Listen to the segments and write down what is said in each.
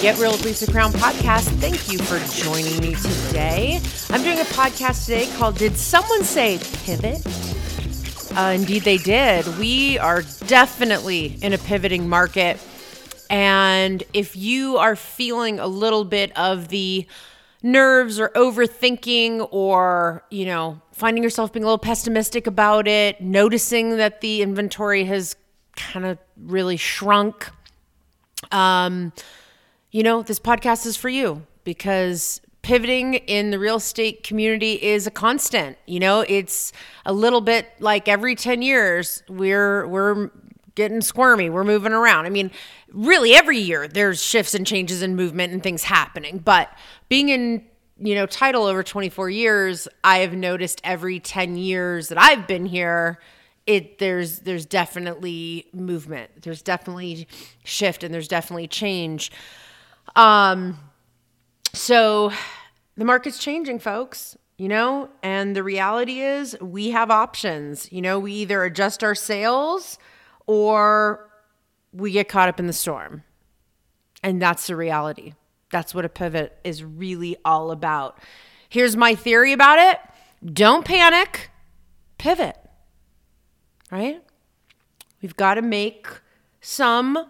Get Real with Lisa Crown podcast. Thank you for joining me today. I'm doing a podcast today called Did Someone Say Pivot? Uh, indeed, they did. We are definitely in a pivoting market. And if you are feeling a little bit of the nerves or overthinking or, you know, finding yourself being a little pessimistic about it, noticing that the inventory has kind of really shrunk, um, you know, this podcast is for you because pivoting in the real estate community is a constant. You know, it's a little bit like every 10 years we're we're getting squirmy, we're moving around. I mean, really every year there's shifts and changes and movement and things happening, but being in you know, title over 24 years, I have noticed every 10 years that I've been here, it there's there's definitely movement. There's definitely shift and there's definitely change. Um, so the market's changing, folks, you know, and the reality is we have options. You know, we either adjust our sales or we get caught up in the storm. And that's the reality. That's what a pivot is really all about. Here's my theory about it don't panic, pivot, right? We've got to make some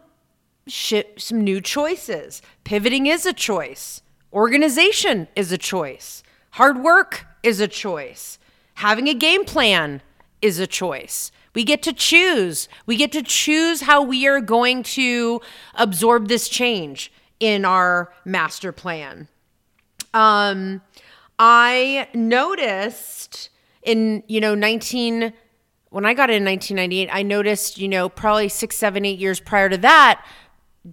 shit, some new choices. Pivoting is a choice. Organization is a choice. Hard work is a choice. Having a game plan is a choice. We get to choose. We get to choose how we are going to absorb this change in our master plan. Um, I noticed in, you know, 19, when I got in 1998, I noticed, you know, probably six, seven, eight years prior to that,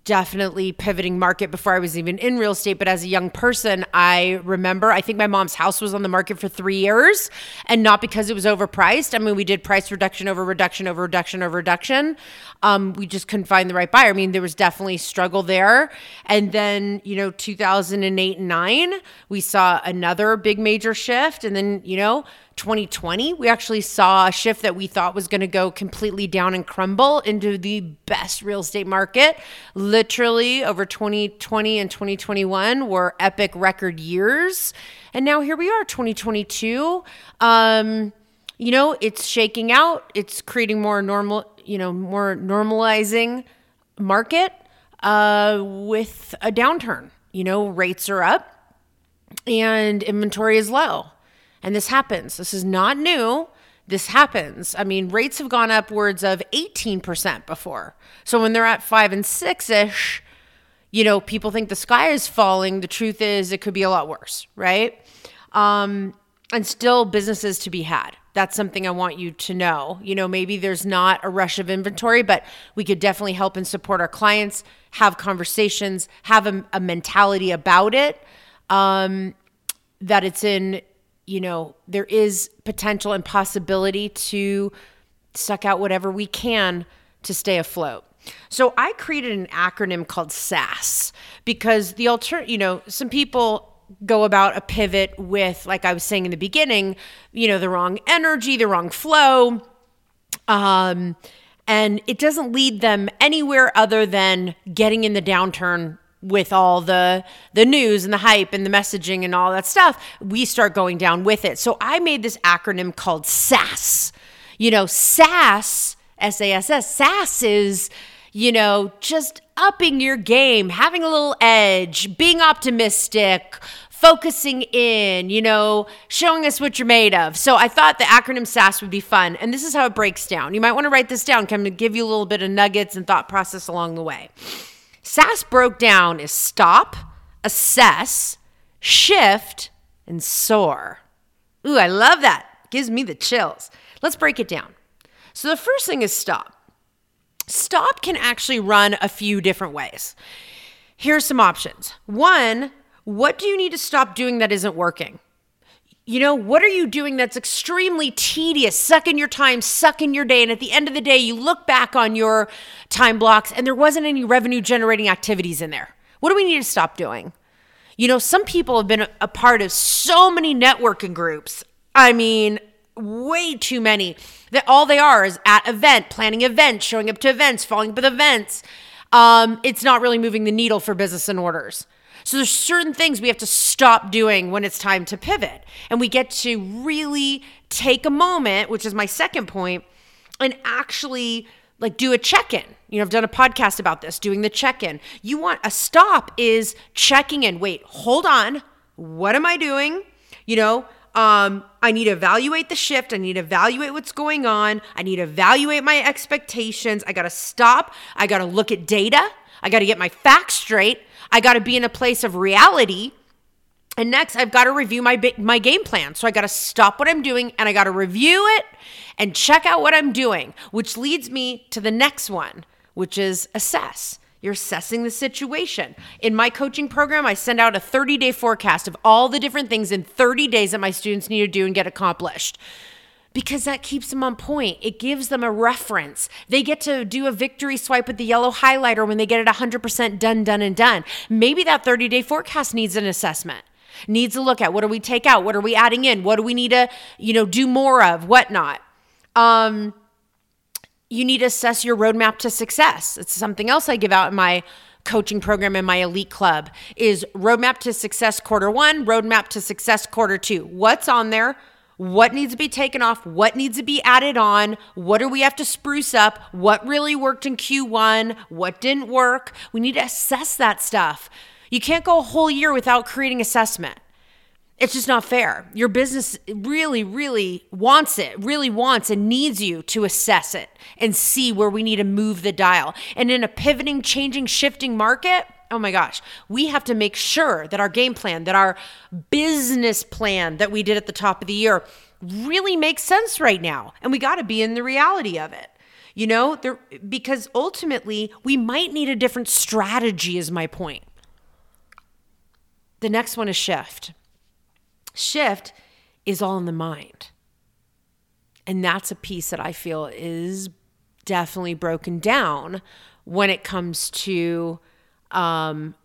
definitely pivoting market before I was even in real estate. But as a young person, I remember, I think my mom's house was on the market for three years and not because it was overpriced. I mean, we did price reduction over reduction over reduction over reduction. Um, we just couldn't find the right buyer. I mean, there was definitely struggle there. And then, you know, 2008 and nine, we saw another big major shift. And then, you know, 2020, we actually saw a shift that we thought was going to go completely down and crumble into the best real estate market. Literally, over 2020 and 2021 were epic record years. And now here we are, 2022. Um, you know, it's shaking out, it's creating more normal, you know, more normalizing market uh, with a downturn. You know, rates are up and inventory is low. And this happens. This is not new. This happens. I mean, rates have gone upwards of 18% before. So when they're at five and six ish, you know, people think the sky is falling. The truth is, it could be a lot worse, right? Um, and still businesses to be had. That's something I want you to know. You know, maybe there's not a rush of inventory, but we could definitely help and support our clients, have conversations, have a, a mentality about it. Um, that it's in you know, there is potential and possibility to suck out whatever we can to stay afloat. So I created an acronym called SASS because the alter, you know, some people go about a pivot with like I was saying in the beginning, you know, the wrong energy, the wrong flow. Um and it doesn't lead them anywhere other than getting in the downturn with all the the news and the hype and the messaging and all that stuff we start going down with it so i made this acronym called sass you know sass s-a-s-s sass is you know just upping your game having a little edge being optimistic focusing in, you know, showing us what you're made of. So I thought the acronym SASS would be fun. And this is how it breaks down. You might want to write this down. Going to give you a little bit of nuggets and thought process along the way. SASS broke down is stop, assess, shift, and soar. Ooh, I love that. Gives me the chills. Let's break it down. So the first thing is stop. Stop can actually run a few different ways. Here's some options. One, what do you need to stop doing that isn't working? You know, what are you doing that's extremely tedious, sucking your time, sucking your day? And at the end of the day, you look back on your time blocks and there wasn't any revenue generating activities in there. What do we need to stop doing? You know, some people have been a part of so many networking groups. I mean, way too many that all they are is at event, planning events, showing up to events, following up with events. um, it's not really moving the needle for business and orders. So there's certain things we have to stop doing when it's time to pivot. And we get to really take a moment, which is my second point, and actually like do a check-in. You know, I've done a podcast about this, doing the check-in. You want a stop is checking in. Wait, hold on. What am I doing? You know, um, I need to evaluate the shift. I need to evaluate what's going on. I need to evaluate my expectations. I got to stop. I got to look at data. I got to get my facts straight. I got to be in a place of reality. And next, I've got to review my my game plan. So I got to stop what I'm doing and I got to review it and check out what I'm doing, which leads me to the next one, which is assess. You're assessing the situation. In my coaching program, I send out a 30 day forecast of all the different things in 30 days that my students need to do and get accomplished because that keeps them on point. It gives them a reference. They get to do a victory swipe with the yellow highlighter when they get it 100% done, done, and done. Maybe that 30 day forecast needs an assessment needs to look at what do we take out what are we adding in what do we need to you know do more of whatnot um you need to assess your roadmap to success. It's something else I give out in my coaching program in my elite club is roadmap to success quarter 1, roadmap to success quarter 2. What's on there? What needs to be taken off? What needs to be added on? What do we have to spruce up? What really worked in Q1? What didn't work? We need to assess that stuff. You can't go a whole year without creating assessment. It's just not fair. Your business really, really wants it, really wants and needs you to assess it and see where we need to move the dial. And in a pivoting, changing, shifting market, oh my gosh, we have to make sure that our game plan, that our business plan that we did at the top of the year really makes sense right now. And we got to be in the reality of it. You know, there because ultimately we might need a different strategy is my point. The next one is shift shift is all in the mind. And that's a piece that I feel is definitely broken down when it comes to, um,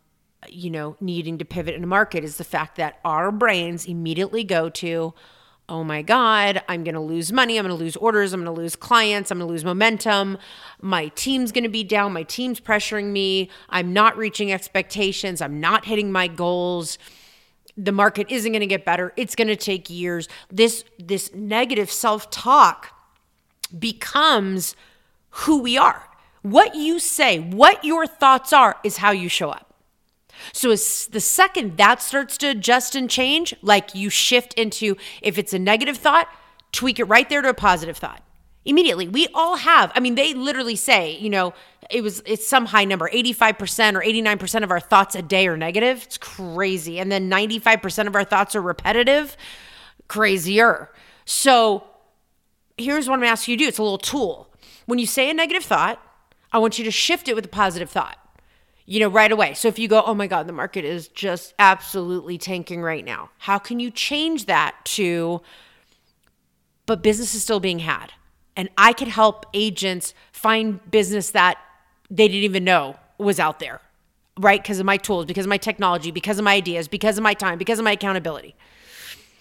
you know, needing to pivot in a market is the fact that our brains immediately go to, oh my God, I'm going to lose money. I'm going to lose orders. I'm going to lose clients. I'm going to lose momentum. My team's going to be down. My team's pressuring me. I'm not reaching expectations. I'm not hitting my goals the market isn't going to get better it's going to take years this this negative self-talk becomes who we are what you say what your thoughts are is how you show up. So as the second that starts to adjust and change like you shift into if it's a negative thought tweak it right there to a positive thought. Immediately. We all have i mean they literally say you know it was it's some high number 85% or 89% of our thoughts a day are negative. It's crazy. And then 95% of our thoughts are repetitive. Crazier. So here's what i'm asking you to do. It's a little tool. When you say a negative thought i want you to shift it with a positive thought you know right away so if you go oh my god the market is just absolutely tanking right now how can you change that to but business is still being had and I could help agents find business that they didn't even know was out there, right? Because of my tools, because of my technology, because of my ideas, because of my time, because of my accountability.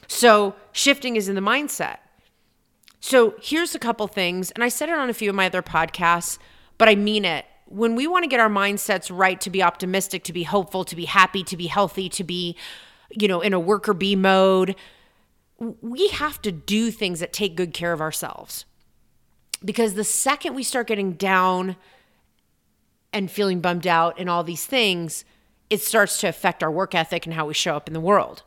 So shifting is in the mindset. So here's a couple things, and I said it on a few of my other podcasts, but I mean it. When we want to get our mindsets right to be optimistic, to be hopeful, to be happy, to be healthy, to be, you know, in a worker bee mode, we have to do things that take good care of ourselves. Because the second we start getting down and feeling bummed out and all these things, it starts to affect our work ethic and how we show up in the world.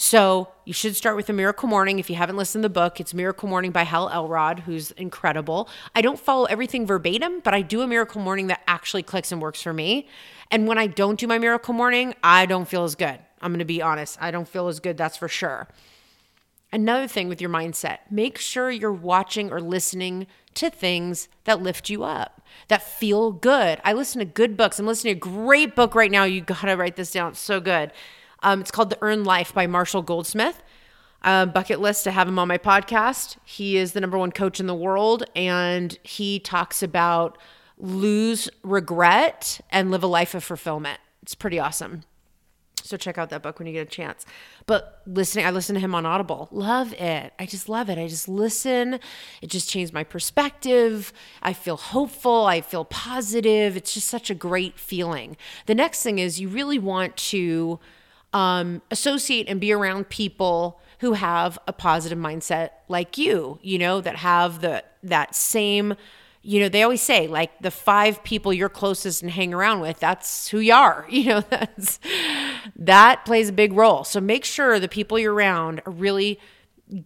So you should start with a miracle morning. If you haven't listened to the book, it's Miracle Morning by Hal Elrod, who's incredible. I don't follow everything verbatim, but I do a miracle morning that actually clicks and works for me. And when I don't do my miracle morning, I don't feel as good. I'm going to be honest. I don't feel as good, that's for sure. Another thing with your mindset, make sure you're watching or listening to things that lift you up, that feel good. I listen to good books. I'm listening to a great book right now. You got to write this down. It's so good. Um, it's called The Earned Life by Marshall Goldsmith. Uh, bucket list to have him on my podcast. He is the number one coach in the world, and he talks about lose regret and live a life of fulfillment. It's pretty awesome. So check out that book when you get a chance. But listening, I listen to him on Audible. Love it. I just love it. I just listen. It just changed my perspective. I feel hopeful. I feel positive. It's just such a great feeling. The next thing is you really want to um, associate and be around people who have a positive mindset like you, you know, that have the that same you know, they always say like the five people you're closest and hang around with, that's who you are. You know, that's that plays a big role. So make sure the people you're around are really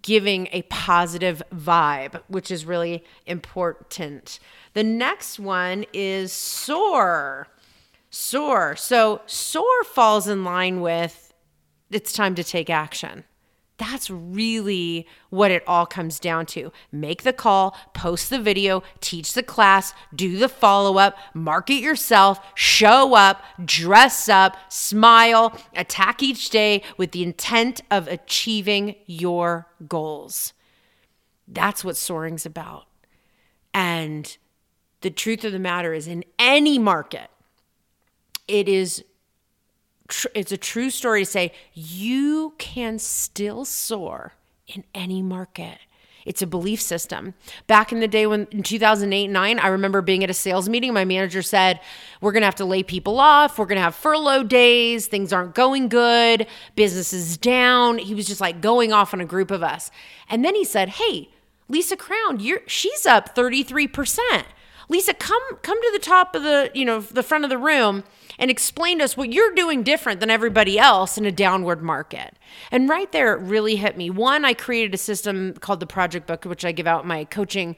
giving a positive vibe, which is really important. The next one is soar. Soar. So soar falls in line with it's time to take action. That's really what it all comes down to. Make the call, post the video, teach the class, do the follow up, market yourself, show up, dress up, smile, attack each day with the intent of achieving your goals. That's what soaring's about. And the truth of the matter is, in any market, it is tr- it's a true story to say you can still soar in any market. It's a belief system. Back in the day when in 2008 9, I remember being at a sales meeting. My manager said, We're going to have to lay people off. We're going to have furlough days. Things aren't going good. Business is down. He was just like going off on a group of us. And then he said, Hey, Lisa Crown, you're, she's up 33%. Lisa, come come to the top of the, you know, the front of the room and explain to us what you're doing different than everybody else in a downward market. And right there, it really hit me. One, I created a system called the Project Book, which I give out my coaching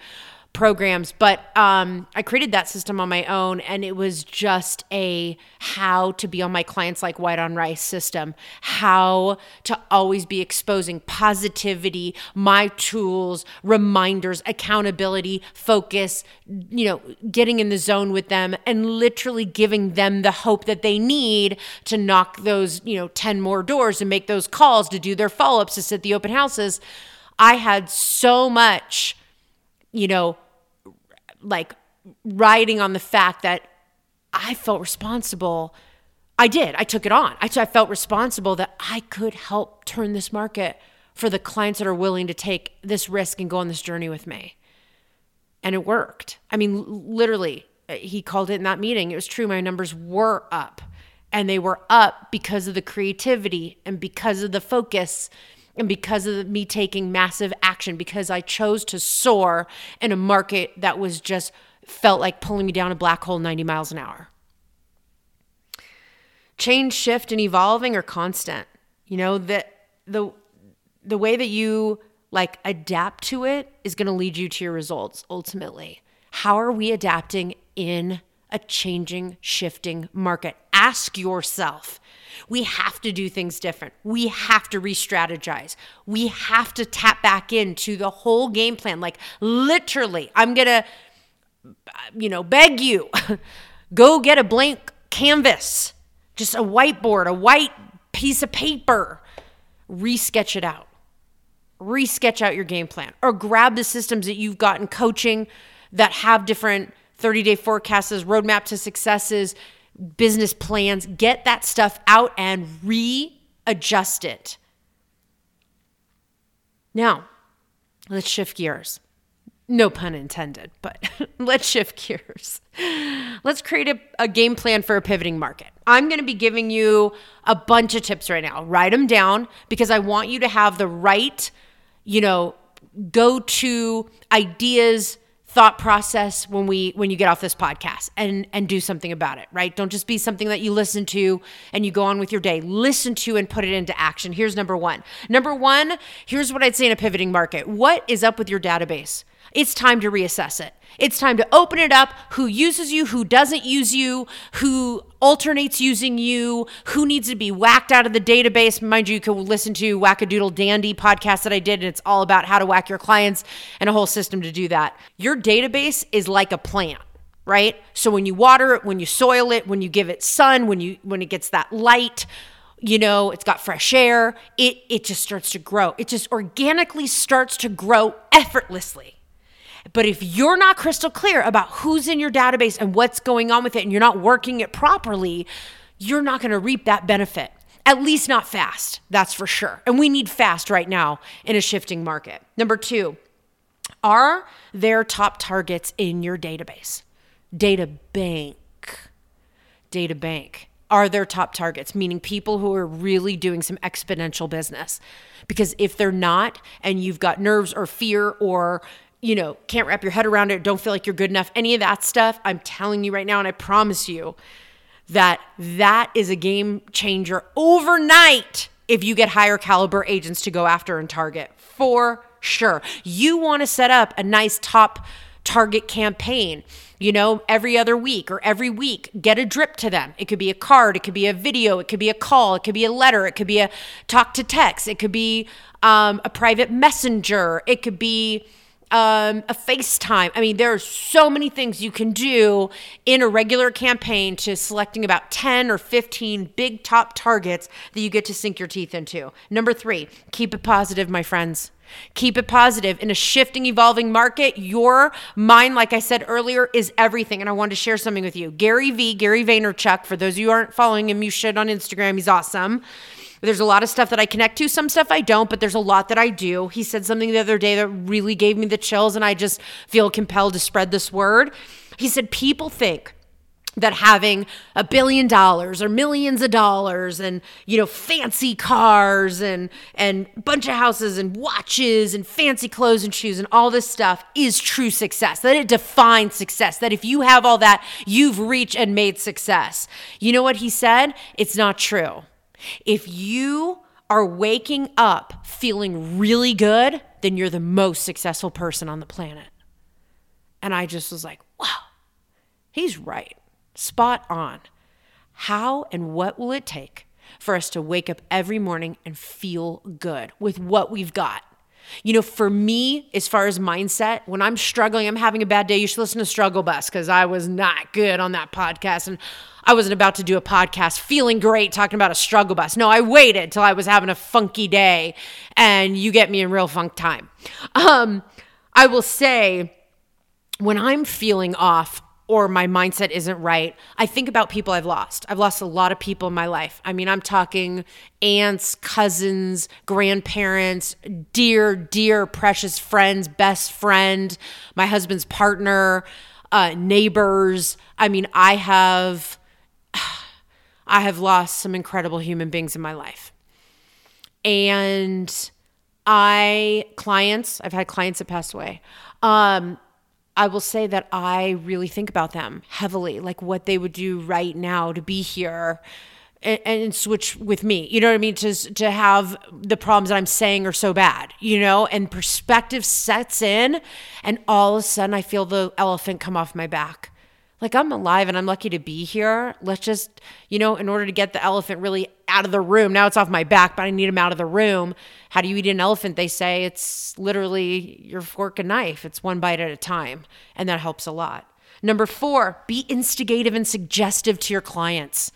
programs, but um, I created that system on my own, and it was just a how to be on my clients like white on rice system, how to always be exposing positivity, my tools, reminders, accountability, focus, you know, getting in the zone with them, and literally giving them the hope that they need to knock those, you know, 10 more doors and make those calls to do their follow ups to sit the open houses. I had so much, you know, like riding on the fact that I felt responsible. I did. I took it on. I, I felt responsible that I could help turn this market for the clients that are willing to take this risk and go on this journey with me. And it worked. I mean, literally, uh, he called it in that meeting. It was true. My numbers were up, and they were up because of the creativity and because of the focus and because of me taking massive action, because I chose to soar in a market that was just felt like pulling me down a black hole 90 miles an hour. Change, shift, and evolving are constant. You know, that the the way that you like adapt to it is going to lead you to your results ultimately. How are we adapting in a changing, shifting market? Ask yourself we have to do things different. We have to re strategize. We have to tap back into the whole game plan. Like, literally, I'm going to, you know, beg you go get a blank canvas, just a whiteboard, a white piece of paper, resketch it out. Resketch out your game plan or grab the systems that you've gotten coaching that have different 30 day forecasts, roadmap to successes, business plans, get that stuff out and readjust it. Now, let's shift gears. No pun intended, but let's shift gears. Let's create a, a, game plan for a pivoting market. I'm going to be giving you a bunch of tips right now. Write them down because I want you to have the right, you know, go to ideas, thought process when we when you get off this podcast and and do something about it right? Don't just be something that you listen to and you go on with your day. Listen to and put it into action. Here's number 1 number 1 here's what i'd say in a pivoting market. What is up with your database it's time to reassess it. It's time to open it up. Who uses you, who doesn't use you, who alternates using you, who needs to be whacked out of the database. Mind you, you can listen to Wackadoodle Dandy podcast that I did, and it's all about how to whack your clients and a whole system to do that. Your database is like a plant right? So when you water it, when you soil it, when you give it sun, when you when it gets that light, you know, it's got fresh air, it it just starts to grow. It just organically starts to grow effortlessly. But if you're not crystal clear about who's in your database and what's going on with it and you're not working it properly, you're not going to reap that benefit. At least not fast, that's for sure. And we need fast right now in a shifting market. Number two, are there top targets in your database? Data bank. Data bank. Are there top targets? Meaning people who are really doing some exponential business. Because if they're not, and you've got nerves or fear or you know, can't wrap your head around it, don't feel like you're good enough, any of that stuff, I'm telling you right now, and I promise you that that is a game changer overnight if you get higher caliber agents to go after and target for sure. You want to set up a nice top target campaign you know, every other week or every week, get a drip to them. It could be a card, it could be a video, it could be a call, it could be a letter, it could be a talk to text, it could be um, a private messenger, it could be um, a FaceTime. I mean, there are so many things you can do in a regular campaign to selecting about 10 or 15 big top targets that you get to sink your teeth into. Number three, keep it positive, my friends. Keep it positive. In a shifting, evolving market, your mind, like I said earlier, is everything. And I wanted to share something with you. Gary V, Gary Vaynerchuk, for those of you who aren't following him, you should on Instagram. He's awesome. There's a lot of stuff that I connect to, some stuff I don't, but there's a lot that I do. He said something the other day that really gave me the chills, and I just feel compelled to spread this word. He said, People think that having a billion dollars or millions of dollars and you know fancy cars and and bunch of houses and watches and fancy clothes and shoes and all this stuff is true success that it defines success that if you have all that you've reached and made success you know what he said it's not true if you are waking up feeling really good, then you're the most successful person on the planet. And I just was like, wow, he's right. Spot on. How and what will it take for us to wake up every morning and feel good with what we've got? You know, for me, as far as mindset, when I'm struggling, I'm having a bad day, you should listen to Struggle Bus because I was not good on that podcast. And I wasn't about to do a podcast feeling great talking about a struggle bus. No, I waited till I was having a funky day and you get me in real funk time. Um, I will say when I'm feeling off or my mindset isn't right, I think about people I've lost. I've lost a lot of people in my life. I mean, I'm talking aunts, cousins, grandparents, dear, dear, precious friends, best friend, my husband's partner, uh, neighbors. I mean, I have I have lost some incredible human beings in my life. And I, clients, I've had clients that passed away. Um, I will say that I really think about them heavily, like what they would do right now to be here and, and, switch with me. You know what I mean? To to have the problems that I'm saying are so bad, you know, and perspective sets in, and all of a sudden I feel the elephant come off my back like I'm alive and I'm lucky to be here. Let's just, you know, in order to get the elephant really out of the room. Now it's off my back, but I need him out of the room. How do you eat an elephant? They say it's literally your fork and knife. It's one bite at a time, and that helps a lot. Number 4, be instigative and suggestive to your clients.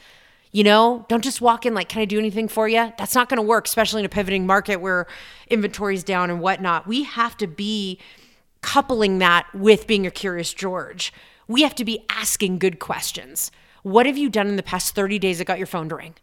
You know, don't just walk in like, can I do anything for you? That's not going to work, especially in a pivoting market where inventory's down and whatnot. We have to be coupling that with being a curious George we have to be asking good questions. What have you done in the past 30 days that got your phone to ring?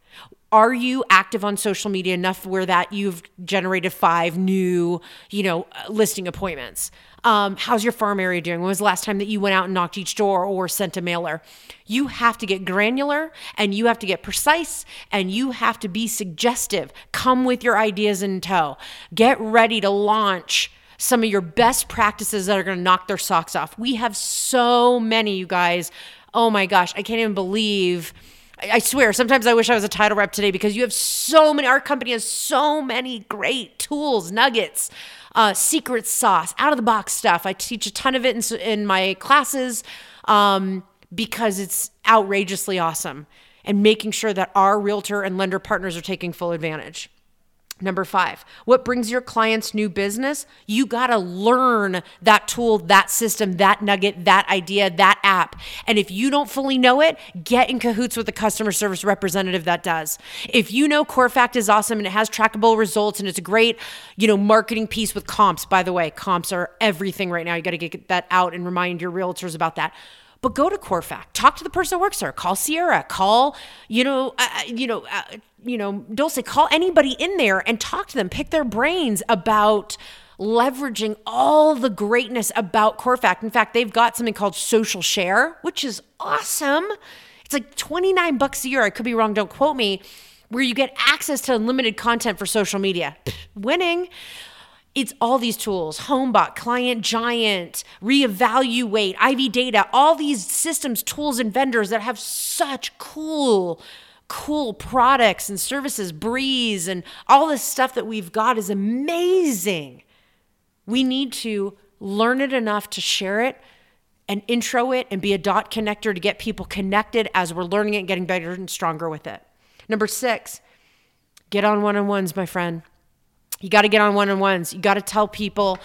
Are you active on social media enough where that you've generated five new, you know, listing appointments? Um, how's your farm area doing? When was the last time that you went out and knocked each door or sent a mailer? You have to get granular and you have to get precise and you have to be suggestive. Come with your ideas in tow. Get ready to launch some of your best practices that are going to knock their socks off. We have so many, you guys. Oh my gosh, I can't even believe. I swear, sometimes I wish I was a title rep today because you have so many, our company has so many great tools, nuggets, uh, secret sauce, out of the box stuff. I teach a ton of it in, in my classes um, because it's outrageously awesome and making sure that our realtor and lender partners are taking full advantage. Number five, what brings your clients new business? You got to learn that tool, that system, that nugget, that idea, that app. And if you don't fully know it, get in cahoots with a customer service representative that does. If you know CoreFact is awesome and it has trackable results and it's a great, you know, marketing piece with comps, by the way, comps are everything right now. You got to get that out and remind your realtors about that but go to CoreFact. Talk to the person that works there. Call Sierra. Call, you know, uh, uh you know, uh, you know, Dulce, call anybody in there and talk to them, pick their brains about leveraging all the greatness about CoreFact. In fact, they've got something called Social Share, which is awesome. It's like 29 bucks a year. I could be wrong, don't quote me, where you get access to unlimited content for social media. Winning. It's all these tools Homebot, Client Giant, Reevaluate, Ivy Data, all these systems, tools, and vendors that have such cool cool products and services, Breeze, and all this stuff that we've got is amazing. We need to learn it enough to share it and intro it and be a dot connector to get people connected as we're learning it and getting better and stronger with it. Number six, get on one on ones, my friend. You got to get on one on ones. You got to tell people,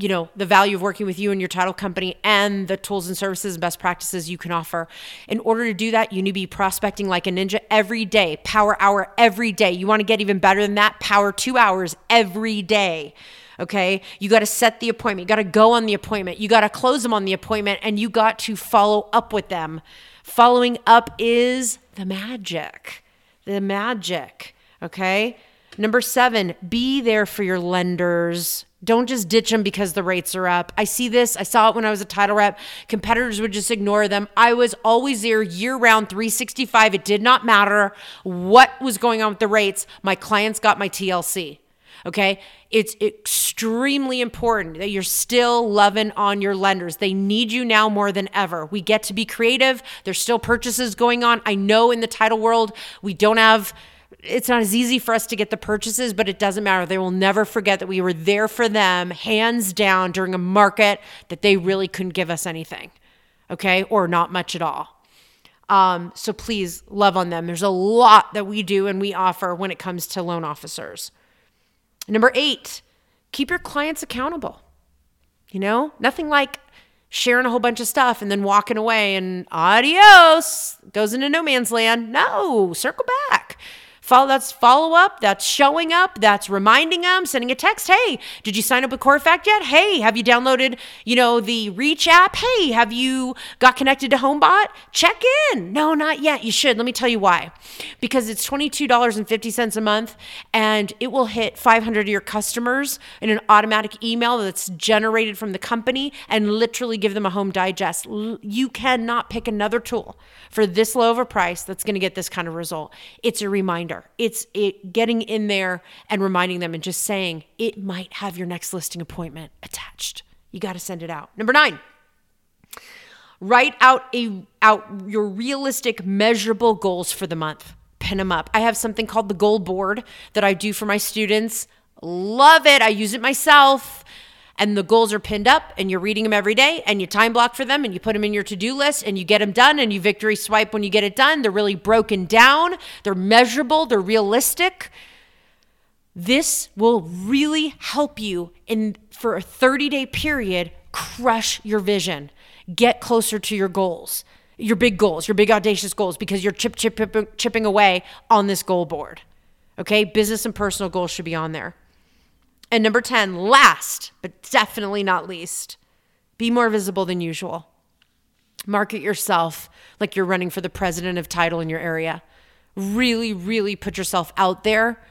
you know, the value of working with you and your title company and the tools and services and best practices you can offer. In order to do that, you need to be prospecting like a ninja every day, power hour every day. You want to get even better than that, power two hours every day. Okay. You got to set the appointment. You got to go on the appointment. You got to close them on the appointment and you got to follow up with them. Following up is the magic. The magic. Okay. Number seven, be there for your lenders. Don't just ditch them because the rates are up. I see this. I saw it when I was a title rep. Competitors would just ignore them. I was always there year round, 365. It did not matter what was going on with the rates. My clients got my TLC. Okay. It's extremely important that you're still loving on your lenders. They need you now more than ever. We get to be creative. There's still purchases going on. I know in the title world, we don't have it's not as easy for us to get the purchases, but it doesn't matter. They will never forget that we were there for them, hands down, during a market that they really couldn't give us anything, okay, or not much at all. Um, so please love on them. There's a lot that we do and we offer when it comes to loan officers. Number eight, keep your clients accountable. You know, nothing like sharing a whole bunch of stuff and then walking away and adios goes into no man's land. No, circle back. Follow that's follow up, that's showing up, that's reminding them, sending a text, "Hey, did you sign up with CoreFact yet? Hey, have you downloaded, you know, the Reach app? Hey, have you got connected to HomeBot? Check in." No, not yet. You should. Let me tell you why. Because it's $22.50 a month and it will hit 500 of your customers in an automatic email that's generated from the company and literally give them a home digest. You cannot pick another tool for this low of a price that's going to get this kind of result. It's a reminder. It's it getting in there and reminding them and just saying it might have your next listing appointment attached. You got to send it out. Number 9. Write out a out your realistic measurable goals for the month. Pin them up. I have something called the goal board that I do for my students. Love it. I use it myself and the goals are pinned up and you're reading them every day and you time block for them and you put them in your to-do list and you get them done and you victory swipe when you get it done. They're really broken down, they're measurable, they're realistic. This will really help you in for a 30-day period crush your vision. Get closer to your goals. Your big goals, your big audacious goals because you're chip, chip, chip chipping away on this goal board. Okay? Business and personal goals should be on there. And number 10, last but definitely not least, be more visible than usual. Market yourself like you're running for the president of title in your area. Really, really put yourself out there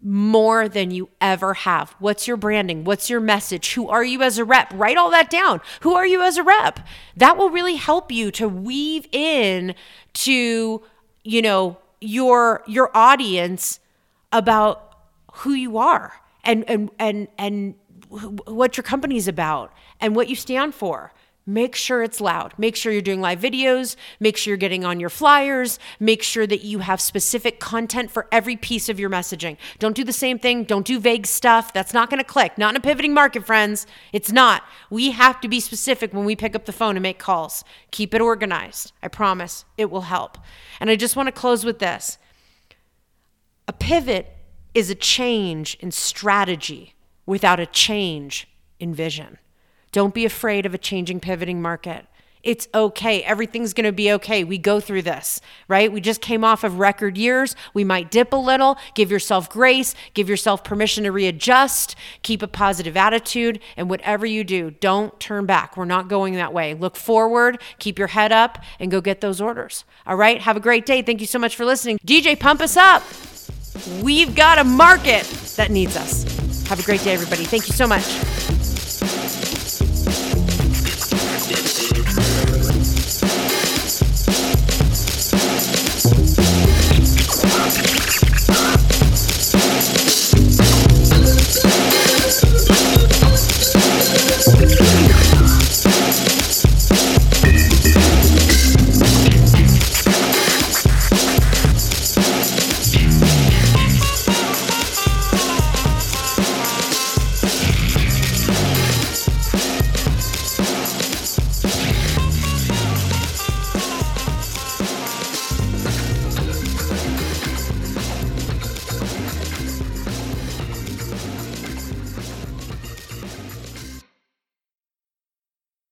more than you ever have. What's your branding? What's your message? Who are you as a rep? Write all that down. Who are you as a rep? That will really help you to weave in to, you know, your your audience about who you are and and and and what your company's about and what you stand for. Make sure it's loud. Make sure you're doing live videos. Make sure you're getting on your flyers. Make sure that you have specific content for every piece of your messaging. Don't do the same thing. Don't do vague stuff. That's not going to click. Not in a pivoting market, friends. It's not. We have to be specific when we pick up the phone and make calls. Keep it organized. I promise it will help. And I just want to close with this a pivot is a change in strategy without a change in vision. Don't be afraid of a changing, pivoting market. It's okay. Everything's going to be okay. We go through this, right? We just came off of record years. We might dip a little. Give yourself grace. Give yourself permission to readjust. Keep a positive attitude. And whatever you do, don't turn back. We're not going that way. Look forward, keep your head up, and go get those orders. All right? Have a great day. Thank you so much for listening. DJ, pump us up. We've got a market that needs us. Have a great day, everybody. Thank you so much.